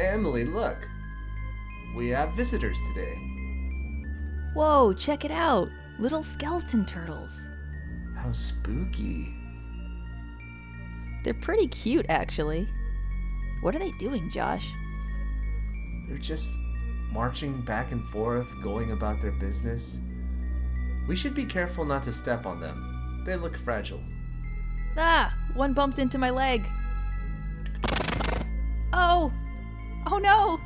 Hey, Emily, look. We have visitors today. Whoa, check it out! Little skeleton turtles. How spooky. They're pretty cute, actually. What are they doing, Josh? They're just marching back and forth, going about their business. We should be careful not to step on them. They look fragile. Ah! One bumped into my leg. Oh no!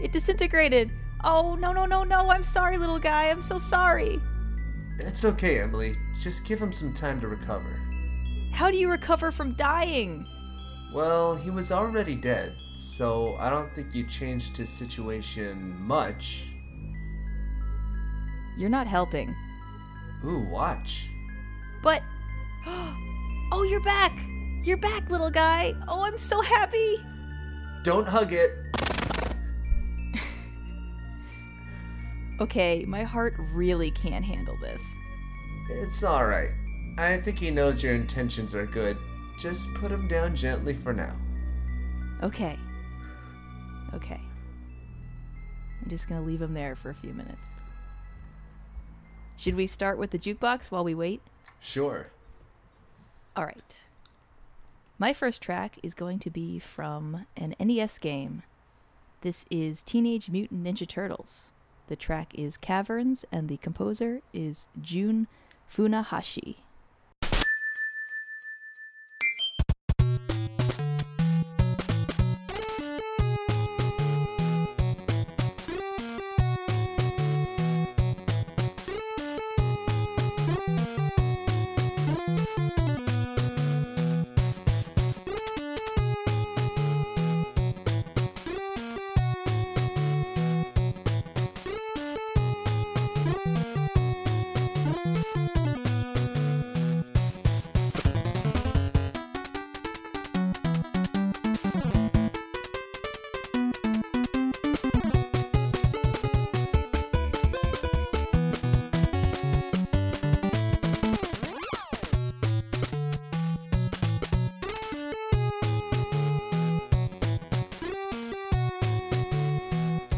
It disintegrated. Oh, no, no, no, no. I'm sorry, little guy. I'm so sorry. It's okay, Emily. Just give him some time to recover. How do you recover from dying? Well, he was already dead, so I don't think you changed his situation much. You're not helping. Ooh, watch. But. Oh, you're back! You're back, little guy! Oh, I'm so happy! Don't hug it. Okay, my heart really can't handle this. It's alright. I think he knows your intentions are good. Just put him down gently for now. Okay. Okay. I'm just gonna leave him there for a few minutes. Should we start with the jukebox while we wait? Sure. All right. My first track is going to be from an NES game. This is Teenage Mutant Ninja Turtles. The track is Caverns, and the composer is Jun Funahashi.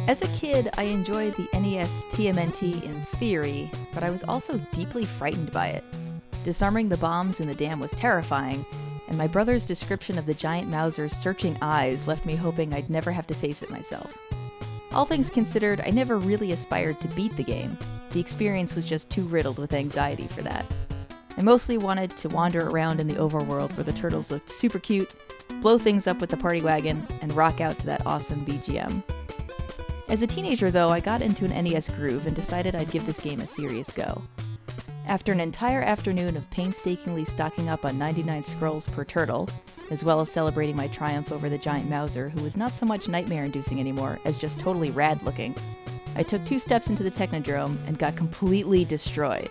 As a kid, I enjoyed the NES TMNT in theory, but I was also deeply frightened by it. Disarming the bombs in the dam was terrifying, and my brother's description of the giant Mouser's searching eyes left me hoping I'd never have to face it myself. All things considered, I never really aspired to beat the game. The experience was just too riddled with anxiety for that. I mostly wanted to wander around in the overworld where the turtles looked super cute, blow things up with the party wagon, and rock out to that awesome BGM. As a teenager, though, I got into an NES groove and decided I'd give this game a serious go. After an entire afternoon of painstakingly stocking up on 99 scrolls per turtle, as well as celebrating my triumph over the giant Mouser, who was not so much nightmare inducing anymore as just totally rad looking, I took two steps into the Technodrome and got completely destroyed.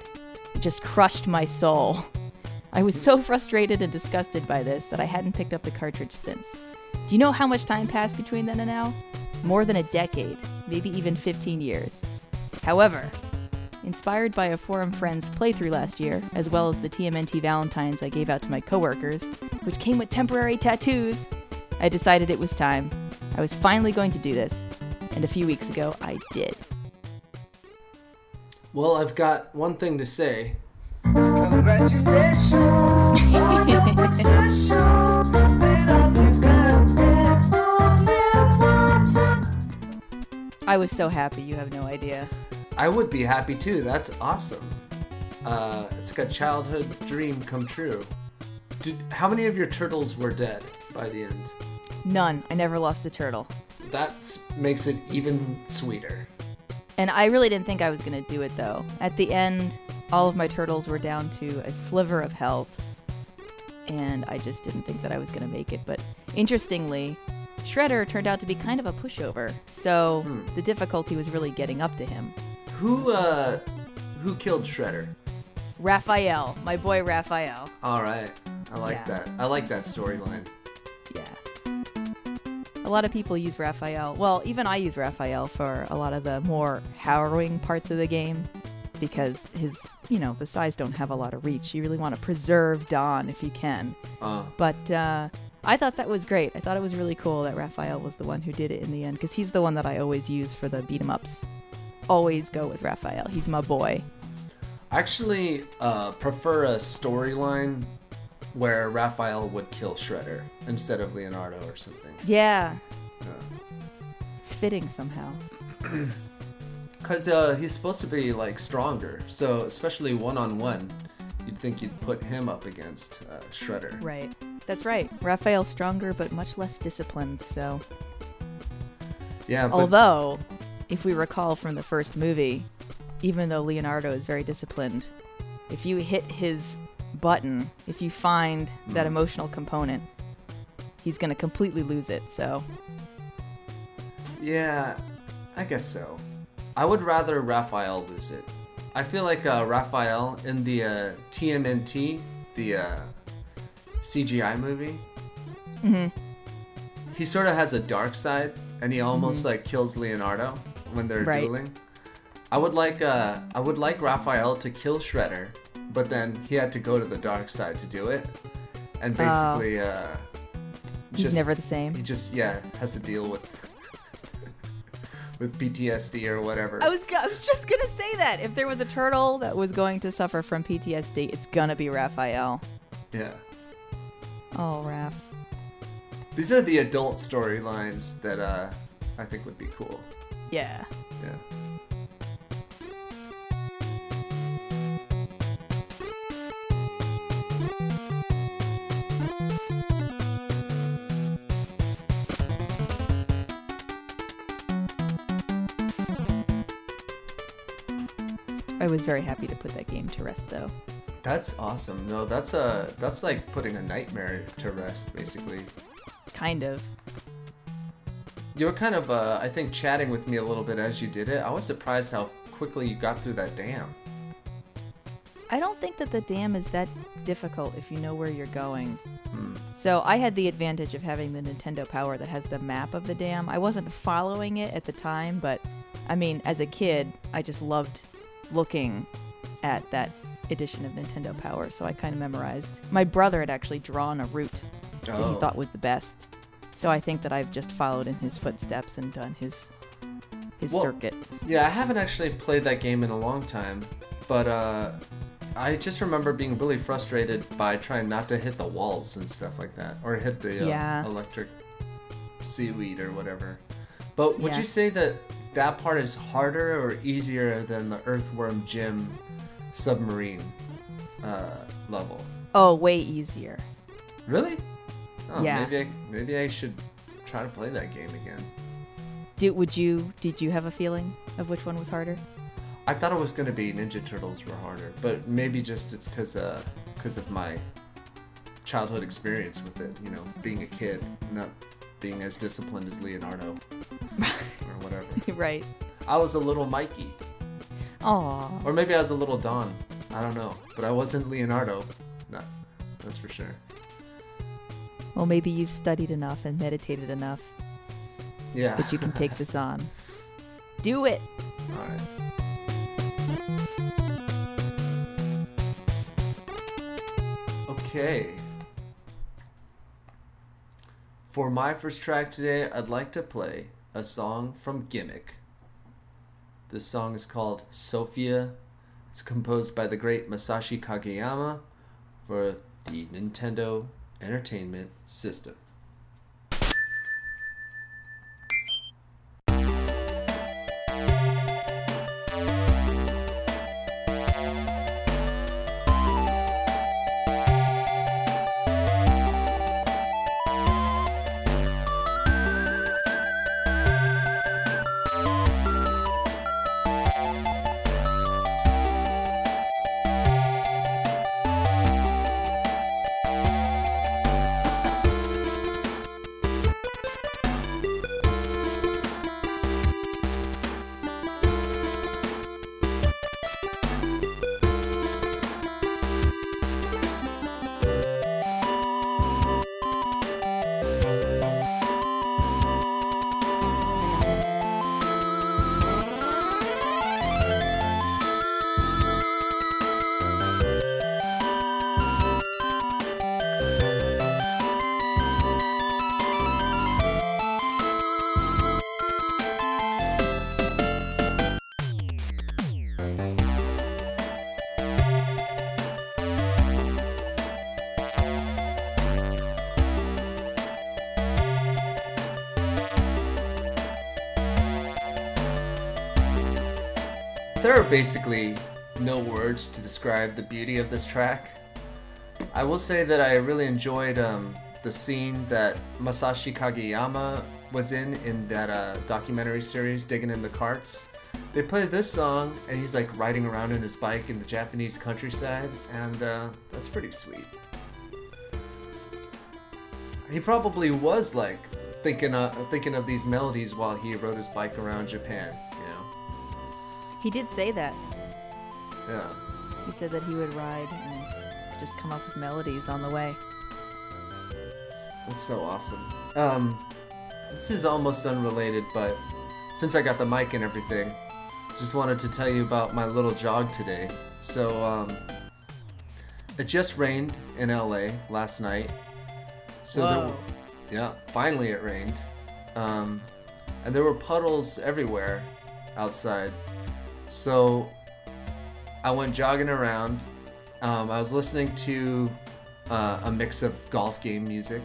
It just crushed my soul. I was so frustrated and disgusted by this that I hadn't picked up the cartridge since. Do you know how much time passed between then and now? More than a decade, maybe even 15 years. However, inspired by a forum friend's playthrough last year, as well as the TMNT Valentines I gave out to my coworkers, which came with temporary tattoos, I decided it was time. I was finally going to do this, and a few weeks ago I did. Well, I've got one thing to say. Congratulations I was so happy, you have no idea. I would be happy too. That's awesome. Uh, it's like a childhood dream come true. Did, how many of your turtles were dead by the end? None. I never lost a turtle. That makes it even sweeter. And I really didn't think I was going to do it though. At the end, all of my turtles were down to a sliver of health. And I just didn't think that I was going to make it. But interestingly, Shredder turned out to be kind of a pushover. So Hmm. the difficulty was really getting up to him. Who uh, who killed Shredder? Raphael, my boy Raphael. All right, I like Yeah. that. I like that storyline. Yeah. A lot of people use Raphael. Well, even I use Raphael for a lot of the more harrowing parts of the game because his, you know, the sais don't have a lot of reach. You really want to preserve Don if you can. Uh, But uh, I thought that was great. I thought it was really cool that Raphael was the one who did it in the end because he's the one that I always use for the beat 'em ups. Always go with Raphael. He's my boy. I actually uh, prefer a storyline where Raphael would kill Shredder instead of Leonardo or something. Yeah, Yeah. it's fitting somehow. Because uh, he's supposed to be like stronger, so especially one on one, you'd think you'd put him up against uh, Shredder. Right. That's right. Raphael's stronger but much less disciplined, so. Yeah, but Although, if we recall from the first movie, even though Leonardo is very disciplined, if you hit his button, if you find that Mhm. emotional component, he's going to completely lose it. So, yeah, I guess so. I would rather Raphael lose it. I feel like uh, Raphael in the uh, TMNT, the uh, CGI movie, mhm. he sort of has a dark side, and he almost like kills Leonardo when they're Mm-hmm. Right. dueling. I would like uh, I would like Raphael to kill Shredder, but then he had to go to the dark side to do it, and Oh. basically, uh, he's just- never the same. he just yeah has to deal with with PTSD or whatever. I was, I was just to say that. If there was a turtle that was going to suffer from PTSD, it's to be Raphael. yeah. Oh, Raph. These are the adult storylines that uh, I think would be cool. Yeah. Yeah. I was very happy to put that game to rest, though. That's awesome. No, that's a that's like putting a nightmare to rest, basically. Kind of. You were kind of, uh, I think, chatting with me a little bit as you did it. I was surprised how quickly you got through that dam. I don't think that the dam is that difficult if you know where you're going. Hmm. So I had the advantage of having the Nintendo Power that has the map of the dam. I wasn't following it at the time, but I mean, as a kid, I just loved looking at that edition of Nintendo Power, so I kind of memorized. My brother had actually drawn a route that he Oh. thought was the best. So I think that I've just followed in his footsteps and done his his Well- circuit. Yeah, I haven't actually played that game in a long time, but uh, I just remember being really frustrated by trying not to hit the walls and stuff like that, or hit the uh, Yeah. electric seaweed or whatever. But would Yeah. you say that that part is harder or easier than the Earthworm Jim submarine uh, level? Oh, way easier. Really? Oh, Yeah. Maybe I, maybe I should try to play that game again. Did would you did you have a feeling of which one was harder? I thought it was gonna be Ninja Turtles were harder, but maybe just it's because uh, cause of my childhood experience with it. You know, being a kid, not being as disciplined as Leonardo or whatever. right. I was a little Mikey, Aw. or maybe I was a little Don. I don't know, but I wasn't Leonardo. No, that's for sure. Well, maybe you've studied enough and meditated enough Yeah. that you can take this on. Do it. All right. Okay. For my first track today, I'd like to play a song from Gimmick. This song is called Sophia. It's composed by the great Masashi Kageyama for the Nintendo Entertainment System. There are basically no words to describe the beauty of this track. I will say that I really enjoyed um, the scene that Masashi Kageyama was in in that uh, documentary series, Digging in the Carts. They play this song, and he's like riding around in his bike in the Japanese countryside, and uh, that's pretty sweet. He probably was like thinking of, thinking of these melodies while he rode his bike around Japan? He did say that. Yeah. He said that he would ride and just come up with melodies on the way. That's so awesome. Um, this is almost unrelated, but since I got the mic and everything, just wanted to tell you about my little jog today. So, um, it just rained in LA last night. So there, Whoa. yeah, finally it rained. Um, and there were puddles everywhere outside. So I went jogging around. Um, I was listening to uh, a mix of golf game music,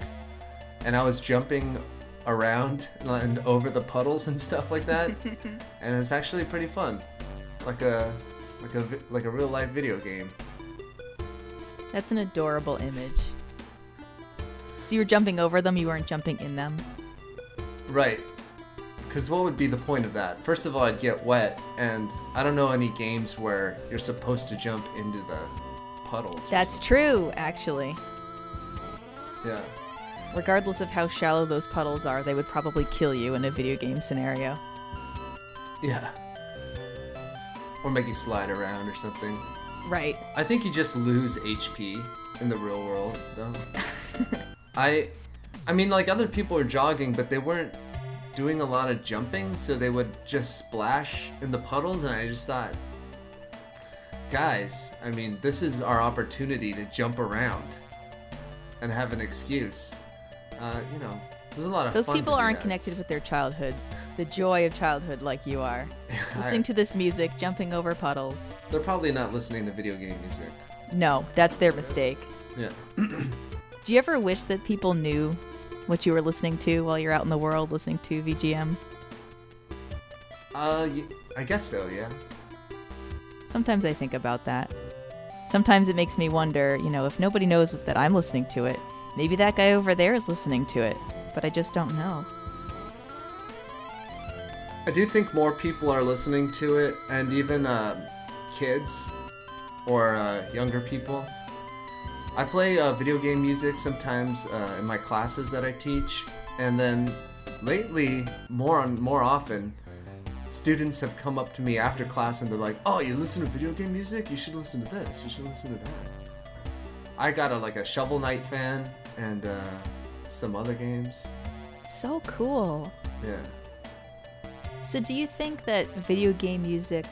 and I was jumping around and over the puddles and stuff like that. and it's actually pretty fun, like a like a like a real life video game. That's an adorable image. So you were jumping over them, you weren't jumping in them. Right. Because what would be the point of that? First of all, I'd get wet, and I don't know any games where you're supposed to jump into the puddles. That's true, actually. Yeah. Regardless of how shallow those puddles are, they would probably kill you in a video game scenario. Yeah. Or make you slide around or something. Right. I think you just lose HP in the real world, though. I, I mean, like other people are jogging, but they weren't doing a lot of jumping, so they would just splash in the puddles, and I just thought, guys, I mean, this is our opportunity to jump around and have an excuse. Uh, you know, there's a lot of Those fun people aren't that. connected with their childhoods, the joy of childhood like you are. Listening to this music, jumping over puddles. They're probably not listening to video game music. No, that's their mistake. Yeah. Do you ever wish that people knew what you were listening to while you're out in the world listening to VGM? Uh, I guess so. Yeah. Sometimes I think about that. Sometimes it makes me wonder, you know, if nobody knows that I'm listening to it, maybe that guy over there is listening to it, but I just don't know. I do think more people are listening to it, and even uh, kids or uh, younger people. I play uh, video game music sometimes uh, in my classes that I teach, and then lately, more on more often, students have come up to me after class and they're like, "Oh, you listen to video game music? You should listen to this. You should listen to that." I got a like a Shovel Knight fan and uh, some other games. So cool. Yeah. So, do you think that video game music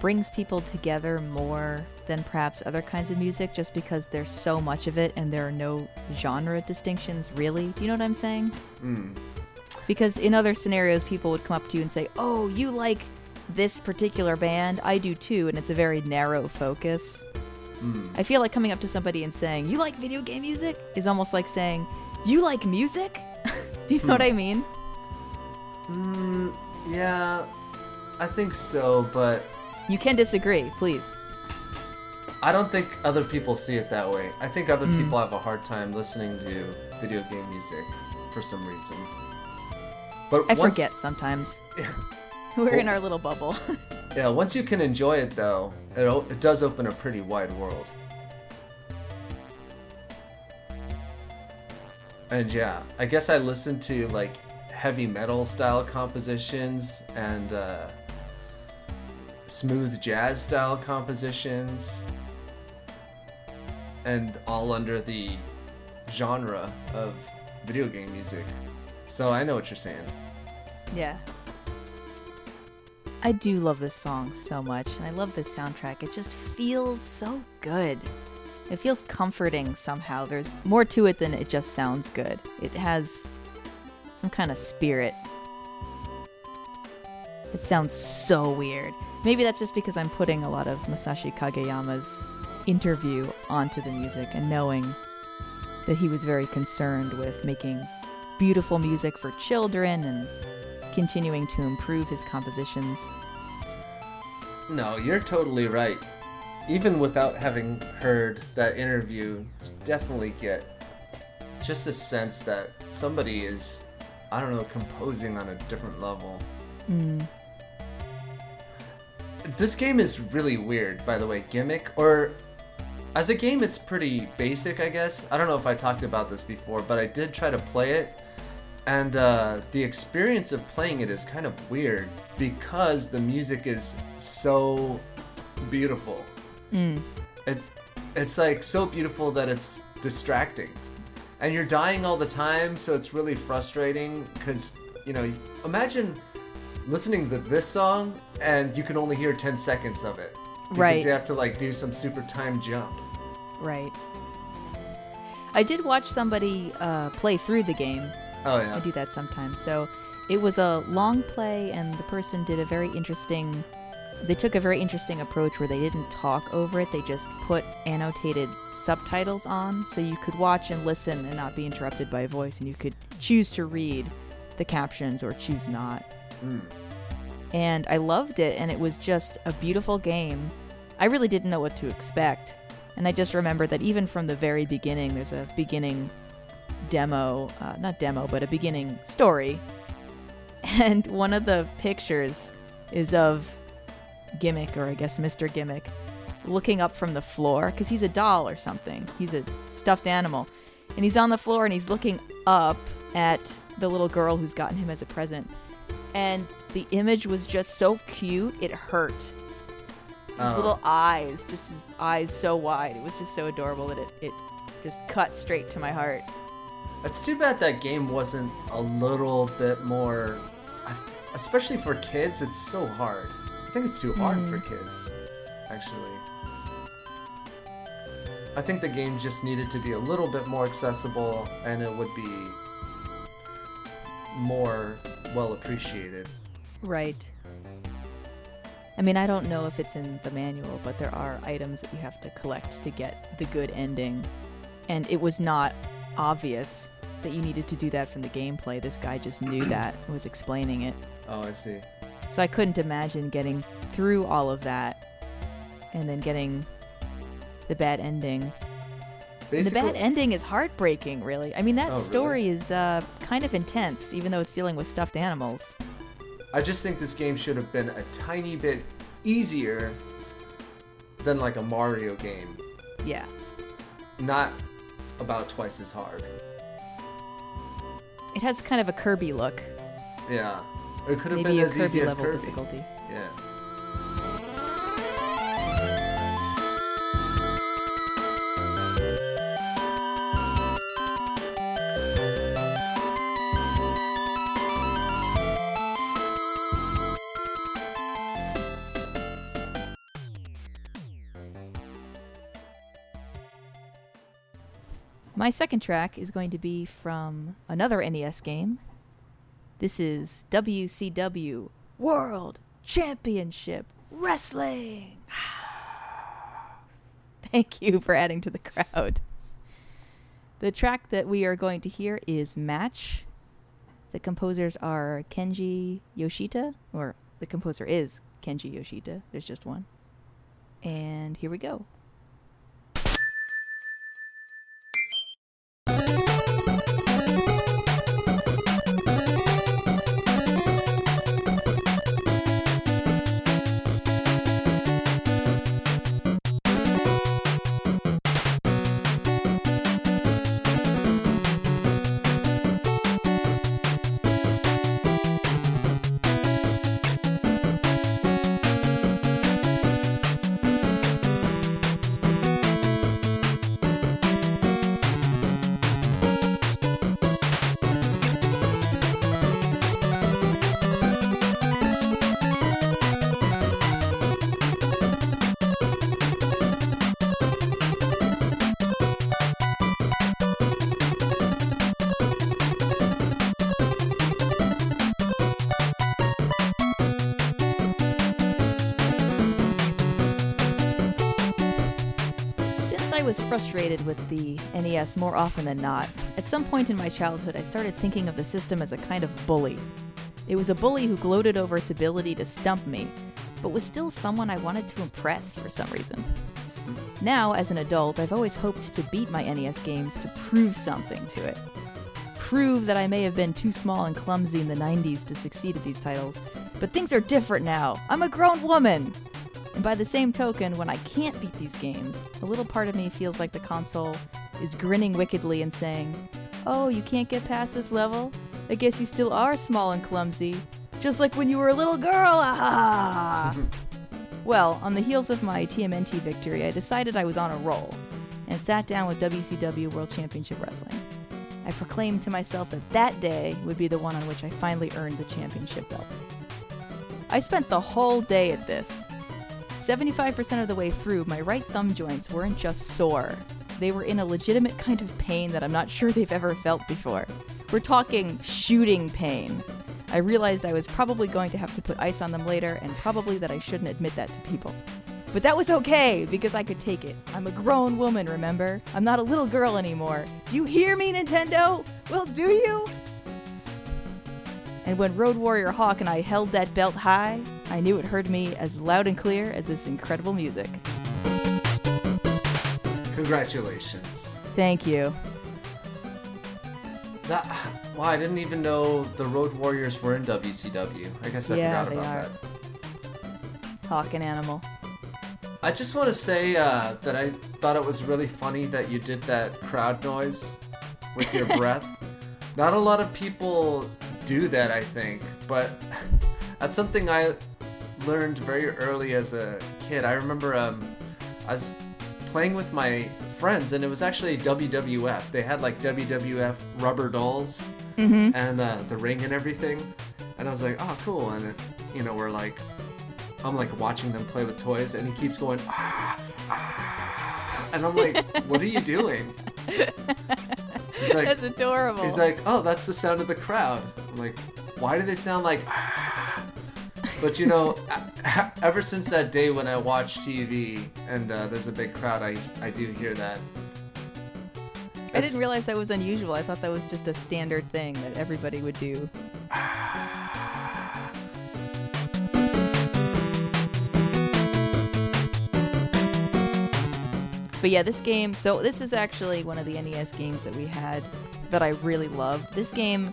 brings people together more than perhaps other kinds of music just because there's so much of it and there are no genre distinctions really? Do you know what I'm saying? Mm. Because in other scenarios, people would come up to you and say, Oh, you like this particular band? I do too. And it's a very narrow focus. Mm. I feel like coming up to somebody and saying, You like video game music? is almost like saying, You like music? do you know what I mean? Mm, yeah, I think so, but You can disagree, please. I don't think other people see it that way. I think other Mm. people have a hard time listening to video game music for some reason. But I once- forget sometimes. We're in our little bubble. Yeah, once you can enjoy it though, it, o- it does open a pretty wide world. And yeah, I guess I listen to like heavy metal style compositions and uh, smooth jazz style compositions, and all under the genre of video game music. So I know what you're saying. yeah. I do love this song so much, and I love this soundtrack. It just feels so good. It feels comforting somehow. There's more to it than it just sounds good. It has some kind of spirit. It sounds so weird. Maybe that's just because I'm putting a lot of Masashi Kageyama's interview onto the music and knowing that he was very concerned with making beautiful music for children and continuing to improve his compositions. No, you're totally right. Even without having heard that interview, you definitely get just a sense that somebody is, I don't know, composing on a different level. Mm. This game is really weird, by the way. Gimmick, or as a game, it's pretty basic, I guess. I don't know if I talked about this before, but I did try to play it, and uh, the experience of playing it is kind of weird because the music is so beautiful. It, it's like so beautiful that it's distracting, and you're dying all the time, so it's really frustrating. Because you know, imagine listening to this song and you can only hear 10 seconds of it because Right. you have to like do some super time jump Right. I did watch somebody uh, play through the game. oh yeah. I do that sometimes. So it was a long play, and the person did a very interesting. They took a very interesting approach where they didn't talk over it. They just put annotated subtitles on, so you could watch and listen and not be interrupted by a voice, and you could choose to read the captions or choose not. Mm. And I loved it, and it was just a beautiful game. I really didn't know what to expect, and I just remember that even from the very beginning, there's a beginning demo, uh, not demo, but a beginning story. And one of the pictures is of Gimmick, or I guess Mr. Gimmick, looking up from the floor because he's a doll or something. He's a stuffed animal. And he's on the floor and he's looking up at the little girl who's gotten him as a present. And the image was just so cute, it hurt. His Oh. little eyes, just his eyes so wide. It was just so adorable that it, it just cut straight to my heart. it's too bad that game wasn't a little bit more especially for kids it's so hard i think it's too hard for mm-hmm. kids actually i think the game just needed to be a little bit more accessible and it would be more well appreciated Right. I mean, I don't know if it's in the manual, but there are items that you have to collect to get the good ending. And it was not obvious that you needed to do that from the gameplay. This guy just knew that was explaining it. oh i see So I couldn't imagine getting through all of that and then getting the bad ending. And the bad ending is heartbreaking, really. I mean, that Oh, really? story is uh, kind of intense, even though it's dealing with stuffed animals. I just think this game should have been a tiny bit easier than like a Mario game. Yeah. Not about twice as hard. It has kind of a Kirby look. Yeah. It could have Maybe been a as easy Kirby as level Kirby. difficulty. Yeah. My second track is going to be from another NES game. This is WCW World Championship Wrestling. Thank you for adding to the crowd. The track that we are going to hear is Match. The composers are Kenji Yoshita, or the composer is Kenji Yoshita. There's just one. And here we go. Frustrated with the NES more often than not, at some point in my childhood I started thinking of the system as a kind of bully. It was a bully who gloated over its ability to stump me, but was still someone I wanted to impress for some reason. Now, as an adult, I've always hoped to beat my NES games to prove something to it. Prove that I may have been too small and clumsy in the 90s to succeed at these titles, but things are different now. I'm a grown woman! And by the same token, when I can't beat these games, a little part of me feels like the console is grinning wickedly and saying, Oh, you can't get past this level? I guess you still are small and clumsy. Just like when you were a little girl! Ah! well, on the heels of my TMNT victory, I decided I was on a roll and sat down with WCW World Championship Wrestling. I proclaimed to myself that that day would be the one on which I finally earned the championship belt. I spent the whole day at this. 75% of the way through, my right thumb joints weren't just sore. They were in a legitimate kind of pain that I'm not sure they've ever felt before. We're talking shooting pain. I realized I was probably going to have to put ice on them later, and probably that I shouldn't admit that to people. But that was okay, because I could take it. I'm a grown woman, remember? I'm not a little girl anymore. Do you hear me, Nintendo? Well, do you? And when Road Warrior Hawk and I held that belt high, I knew it heard me as loud and clear as this incredible music. Congratulations. Thank you. That, wow, I didn't even know the Road Warriors were in WCW. I guess I Yeah, forgot they about are. that. Hawk and Animal. I just want to say uh, that I thought it was really funny that you did that crowd noise with your breath. Not a lot of people do that, I think, but that's something I learned very early as a kid. I remember um, I was playing with my friends, and it was actually WWF. They had like WWF rubber dolls and uh, the ring and everything, and I was like, oh, cool. And it, you know, we're like, I'm like watching them play with toys, and he keeps going, ah, ah," and I'm like, what are you doing? He's like, That's adorable. He's like, oh, that's the sound of the crowd. I'm like, why do they sound like? "Ah?" But you know, ever since that day when I watch TV and uh, there's a big crowd, I I do hear that. I didn't realize that was unusual. I thought that was just a standard thing that everybody would do. But yeah, this game, so this is actually one of the NES games that we had that I really loved. This game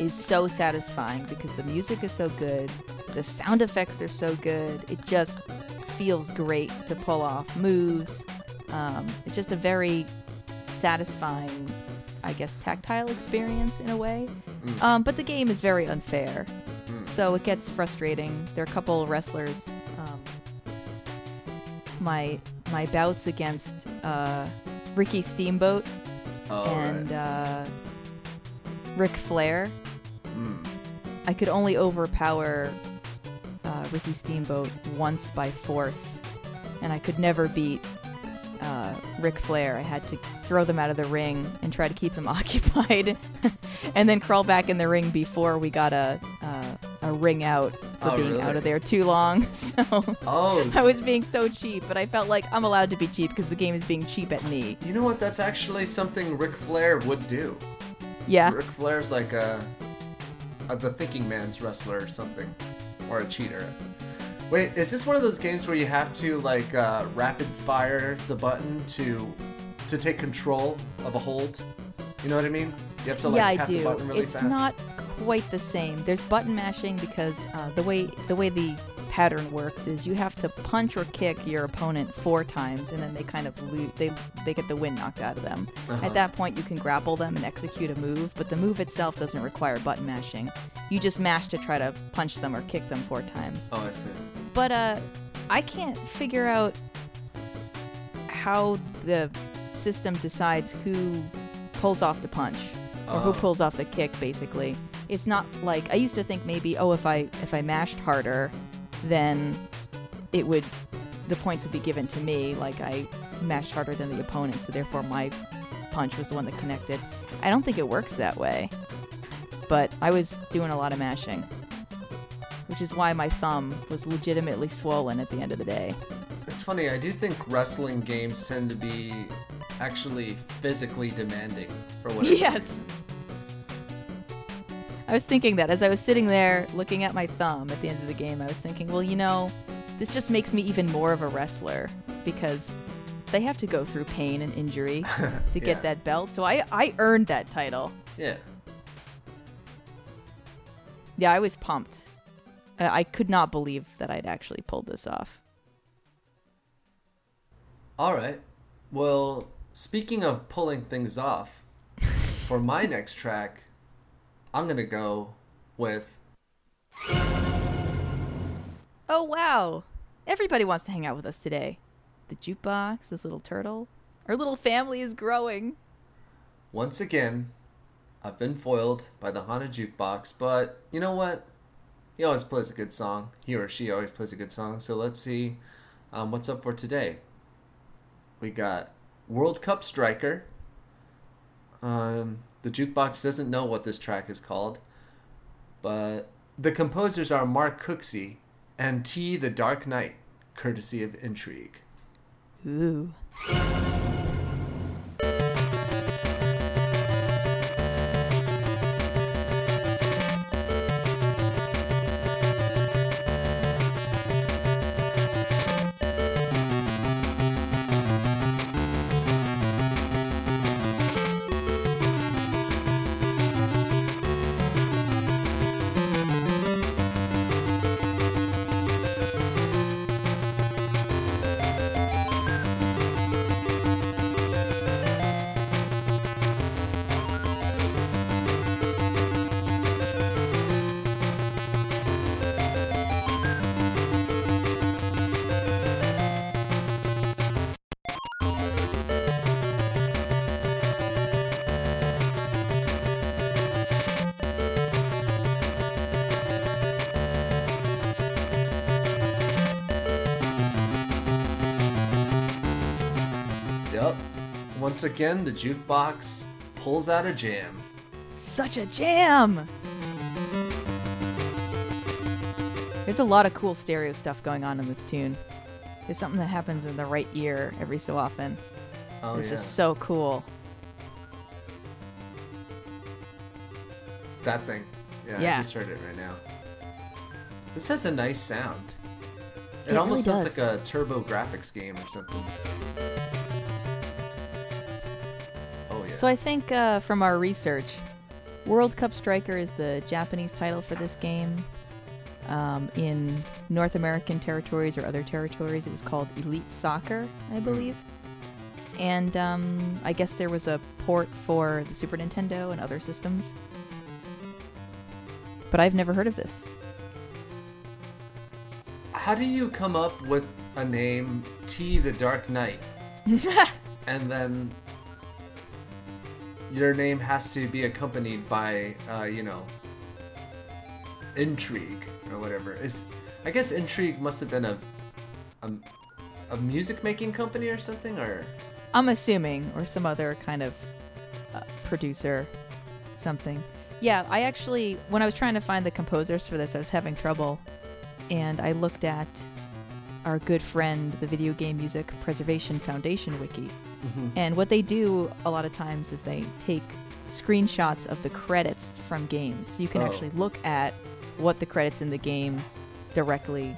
is so satisfying because the music is so good, the sound effects are so good. It just feels great to pull off moves. Um, it's just a very satisfying, I guess, tactile experience in a way. Mm. Um, but the game is very unfair, Mm. so it gets frustrating. There are a couple wrestlers. Um, my my bouts against uh, Ricky Steamboat Oh, and right. uh, Ric Flair. Mm. I could only overpower uh, Ricky Steamboat once by force, and I could never beat uh, Ric Flair. I had to throw them out of the ring and try to keep them occupied, and then crawl back in the ring before we got a uh, a ring out for Oh, being really? out of there too long. So Oh, I was being so cheap, but I felt like I'm allowed to be cheap because the game is being cheap at me. you know what? That's actually something Ric Flair would do. Yeah. Ric Flair's like a, a the thinking man's wrestler or something, or a cheater. Wait, is this one of those games where you have to like uh, rapid fire the button to to take control of a hold? You know what I mean? You have to like yeah, I tap the do. button really it's fast. not quite the same. There's button mashing because uh, the way the way the pattern works is you have to punch or kick your opponent four times, and then they kind of they they get the wind knocked out of them. Uh-huh. At that point, you can grapple them and execute a move, but the move itself doesn't require button mashing. You just mash to try to punch them or kick them four times. Oh, I see. But uh, I can't figure out how the system decides who pulls off the punch or who Oh. pulls off the kick. Basically, it's not like I used to think maybe oh if I if I mashed harder, then it would the points would be given to me like I mashed harder than the opponent, so therefore my punch was the one that connected. I don't think it works that way. But I was doing a lot of mashing which is why my thumb was legitimately swollen at the end of the day. It's funny. I do think wrestling games tend to be actually physically demanding for what. it Yes. is. I was thinking that as I was sitting there looking at my thumb at the end of the game, I was thinking, well, you know, This just makes me even more of a wrestler because they have to go through pain and injury to Yeah. get that belt. So I, I earned that title. Yeah. Yeah, I was pumped. I could not believe that I'd actually pulled this off. All right. Well, speaking of pulling things off, for my next track, I'm to go with Oh, wow. Everybody wants to hang out with us today. The jukebox, this little turtle. Our little family is growing. Once again, I've been foiled by the Haunted Jukebox, but you know what? He always plays a good song. He or she always plays a good song. So let's see um, what's up for today. We got World Cup Striker. Um, the Jukebox doesn't know what this track is called, but the composers are Mark Cooksey and Tee the Dark Knight, courtesy of Intrigue. Ooh. Yep. Once again, the Jukebox pulls out a jam. Such a jam! There's a lot of cool stereo stuff going on in this tune. There's something that happens in the right ear every so often. Oh, it's yeah. just so cool. That thing. Yeah, Yeah. I just heard it right now. This has a nice sound. It, It almost really sounds does. like a TurboGrafx game or something. So I think uh, from our research, World Cup Striker is the Japanese title for this game. Um, in North American territories or other territories, it was called Elite Soccer, I believe. And um, I guess there was a port for the Super Nintendo and other systems. But I've never heard of this. How do you come up with a name Tee the Dark Knight? and then your name has to be accompanied by uh, you know intrigue or whatever. Is I guess intrigue must have been a a, a music making company or something or I'm assuming, or some other kind of uh, producer, something. Yeah, I actually, when I was trying to find the composers for this, I was having trouble, and I looked at our good friend, the Video Game Music Preservation Foundation wiki, and what they do a lot of times is they take screenshots of the credits from games, so you can Oh. actually look at what the credits in the game directly,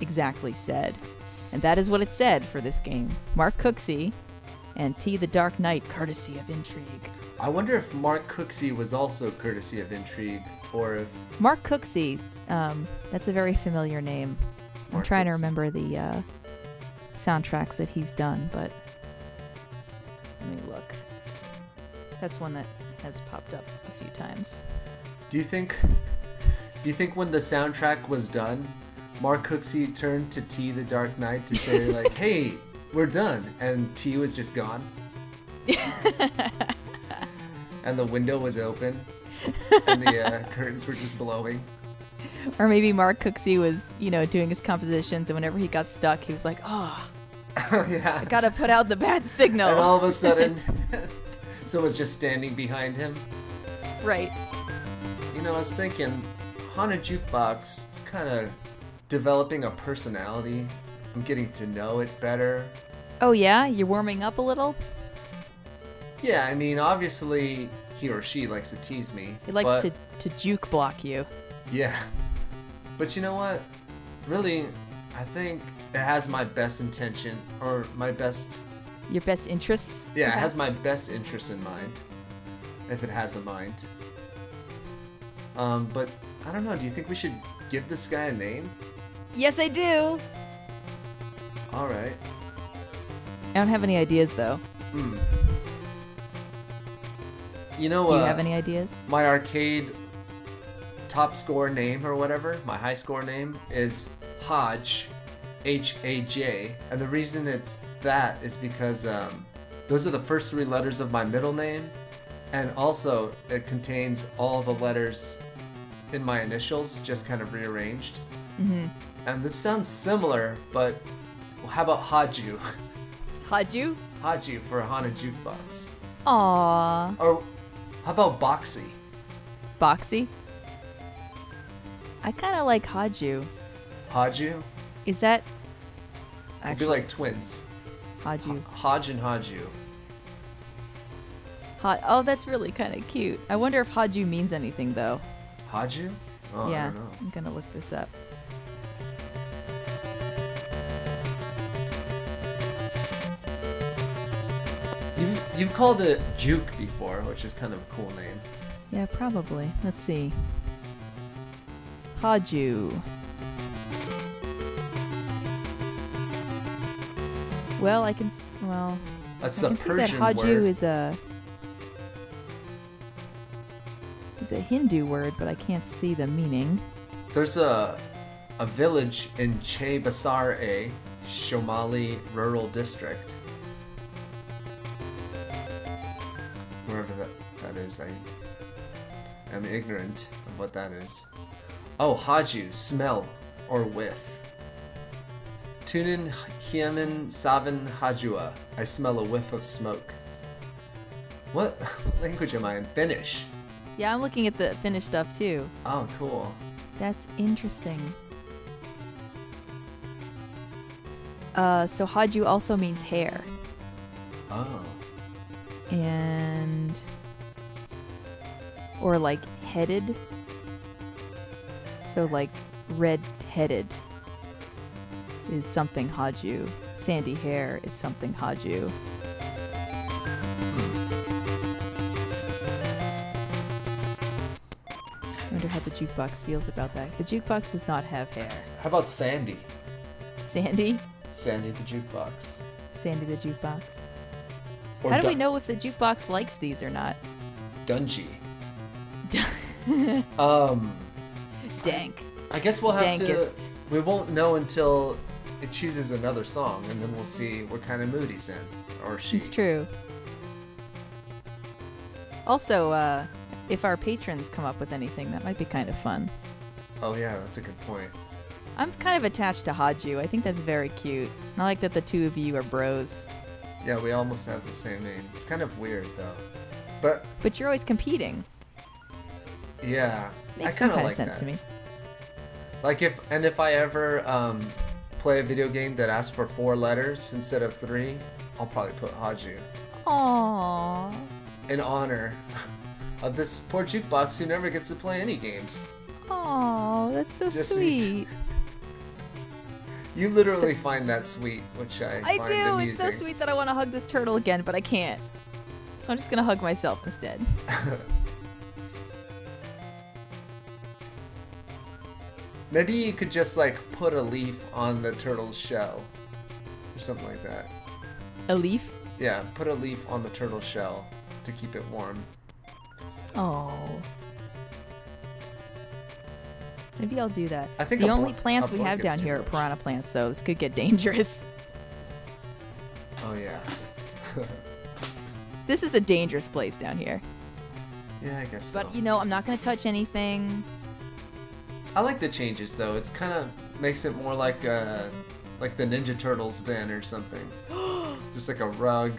exactly said, and that is what it said for this game. Mark Cooksey and Tee the Dark Knight, courtesy of Intrigue. I wonder if Mark Cooksey was also courtesy of Intrigue, or if Mark Cooksey, um, that's a very familiar name. I'm Mark trying to remember the uh, soundtracks that he's done, but let me look. That's one that has popped up a few times. do you think do you think when the soundtrack was done, Mark Cooksey turned to Tee the Dark Knight to say like, "Hey, we're done," and Tee was just gone, and the window was open, and the uh, curtains were just blowing. Or maybe Mark Cooksey was, you know, doing his compositions, and whenever he got stuck, he was like, "Oh, Oh yeah. I gotta put out the bad signal." And all of a sudden, someone's just standing behind him. right. You know, I was thinking, Haunted Jukebox is kind of developing a personality. I'm getting to know it better. Oh yeah, you're warming up a little. Yeah, I mean, obviously, he or she likes to tease me. He likes but- to to juke block you. Yeah. But you know what? Really, I think it has my best intention or my best. Your best interests? Yeah, it has my best interests in mind. If it has a mind. Um, but I don't know. Do you think we should give this guy a name? Yes, I do. All right. I don't have any ideas though. Hmm. You know, what Do you uh, have any ideas? my arcade top score name or whatever, my high score name is Hodge, H A J, and the reason it's that is because um, those are the first three letters of my middle name, and also it contains all the letters in my initials, just kind of rearranged. Mm-hmm. And this sounds similar, but well, how about Haju? Haju? Haju for Haunted Jukebox. Aww. Or how about Boxy? Boxy? I kind of like Haju. Haju? Is that It'd be like twins. Haju? Hodge and Haju. Ha- oh, that's really kind of cute. I wonder if Haju means anything though. Haju? Oh, I yeah, don't know. I'm gonna look this up. You you've called it Juke before, which is kind of a cool name. Yeah, probably. Let's see. Haju. Well, I can. S- well, That's I a can see that Haju word. is a is a Hindu word, but I can't see the meaning. There's a a village in Che Basar A, Shomali Rural District. Wherever that, that is, I am ignorant of what that is. Oh, Haju, smell or whiff. Tunin Hiemin Savin Hajua. I smell a whiff of smoke. What language am I in? Finnish. Yeah, I'm looking at the Finnish stuff too. Oh, cool. That's interesting. Uh, so Haju also means hair, Oh. and or like headed. So like red-headed is something Haju. Sandy hair is something Haju. I wonder how the jukebox feels about that. The jukebox does not have hair. How about Sandy? Sandy? Sandy the jukebox. Sandy the jukebox. Or How do we know if the jukebox likes these or not? Dungy. Um, Dank. I guess we'll have Dankest. to. We won't know until it chooses another song, and then we'll see what kind of mood he's in, or she. It's true. Also, uh, if our patrons come up with anything, that might be kind of fun. Oh yeah, that's a good point. I'm kind of attached to Haju. I think that's very cute. I like that the two of you are bros. Yeah, we almost have the same name. It's kind of weird though. But But you're always competing. yeah, Makes I some kind of like sense that. to me. Like if and if I ever um, play a video game that asks for four letters instead of three, I'll probably put Haju Aww. in honor of this poor jukebox who never gets to play any games. Aww, that's so Just sweet. You literally find that sweet, which I I do. amusing. It's so sweet that I want to hug this turtle again, but I can't. So I'm just gonna hug myself instead. Maybe you could just like put a leaf on the turtle's shell, or something like that. A leaf. Yeah, put a leaf on the turtle's shell to keep it warm. Oh. Maybe I'll do that. I think the only bl- plants we have down here are piranha plants, though. This could get dangerous. Oh yeah. This is a dangerous place down here. yeah, I guess so. But you know, I'm not gonna touch anything. I like the changes though. It's kind of makes it more like uh like the Ninja Turtles den or something. Just like a rug,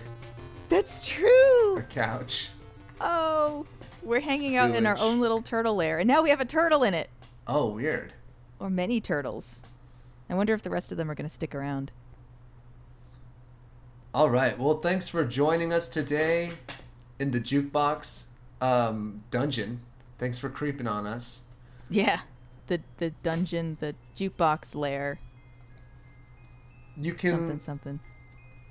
That's true. a couch. Oh, we're hanging out in our Sewage. own little turtle lair, and now we have a turtle in it, Oh, weird. or many turtles. I wonder if the rest of them are gonna stick around. All right. Well, thanks for joining us today in the jukebox um, dungeon. Thanks for creeping on us. Yeah, the the dungeon, the jukebox lair. you can something something.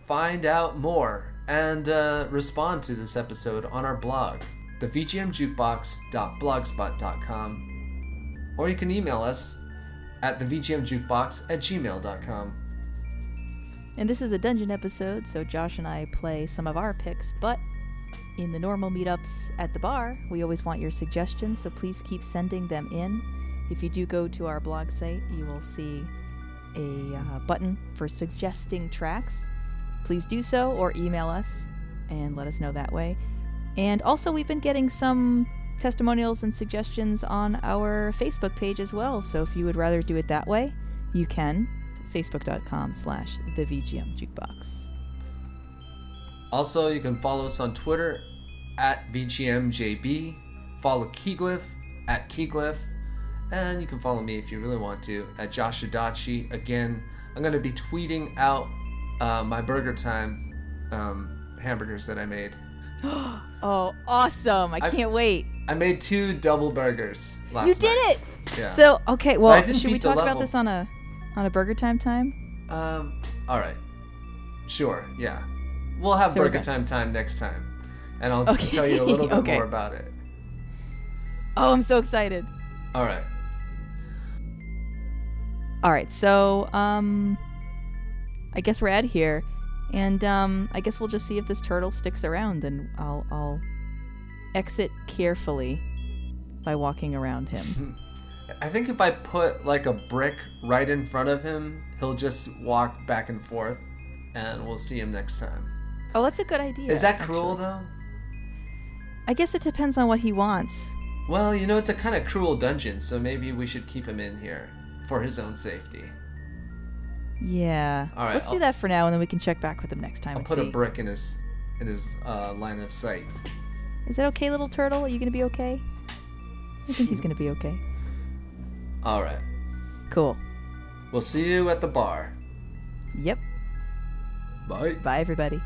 find out more and uh, respond to this episode on our blog, thevgmjukebox.blogspot.com, or you can email us at thevgmjukebox at gmail.com. And this is a dungeon episode, so Josh and I play some of our picks, but in the normal meetups at the bar, we always want your suggestions, so please keep sending them in. If you do go to our blog site, you will see a uh, button for suggesting tracks. Please do so or email us and let us know that way. And also, we've been getting some testimonials and suggestions on our Facebook page as well, so if you would rather do it that way, you can. Facebook.com slash the VGM Jukebox. Also, you can follow us on Twitter at VGMJB, follow Keyglyph at Keyglyph, and you can follow me if you really want to at Josh Adachi. Again, I'm going to be tweeting out uh, my BurgerTime um, hamburgers that I made. Oh, awesome! I I- can't wait. I made two double burgers last You did night. it. Yeah. So okay, well, should we talk about this on a on a BurgerTime time? Um. All right. Sure. Yeah. We'll have So Burger. Time time next time, and I'll Okay. tell you a little bit Okay. more about it. Oh, I'm so excited. All right. All right, so um, I guess we're out here, and um, I guess we'll just see if this turtle sticks around, and I'll I'll exit carefully by walking around him. I think if I put like a brick right in front of him, he'll just walk back and forth, and we'll see him next time. oh, that's a good idea. Is that cruel actually. though? I guess it depends on what he wants. Well, you know, it's a kind of cruel dungeon, so maybe we should keep him in here for his own safety. Yeah. All right, Let's do I'll- that for now, and then we can check back with him next time I'll put see. a brick in his in his uh, line of sight. Is that okay, little turtle? Are you gonna be okay? I think he's gonna be okay. All right. Cool. We'll see you at the bar. Yep. Bye. Bye, everybody.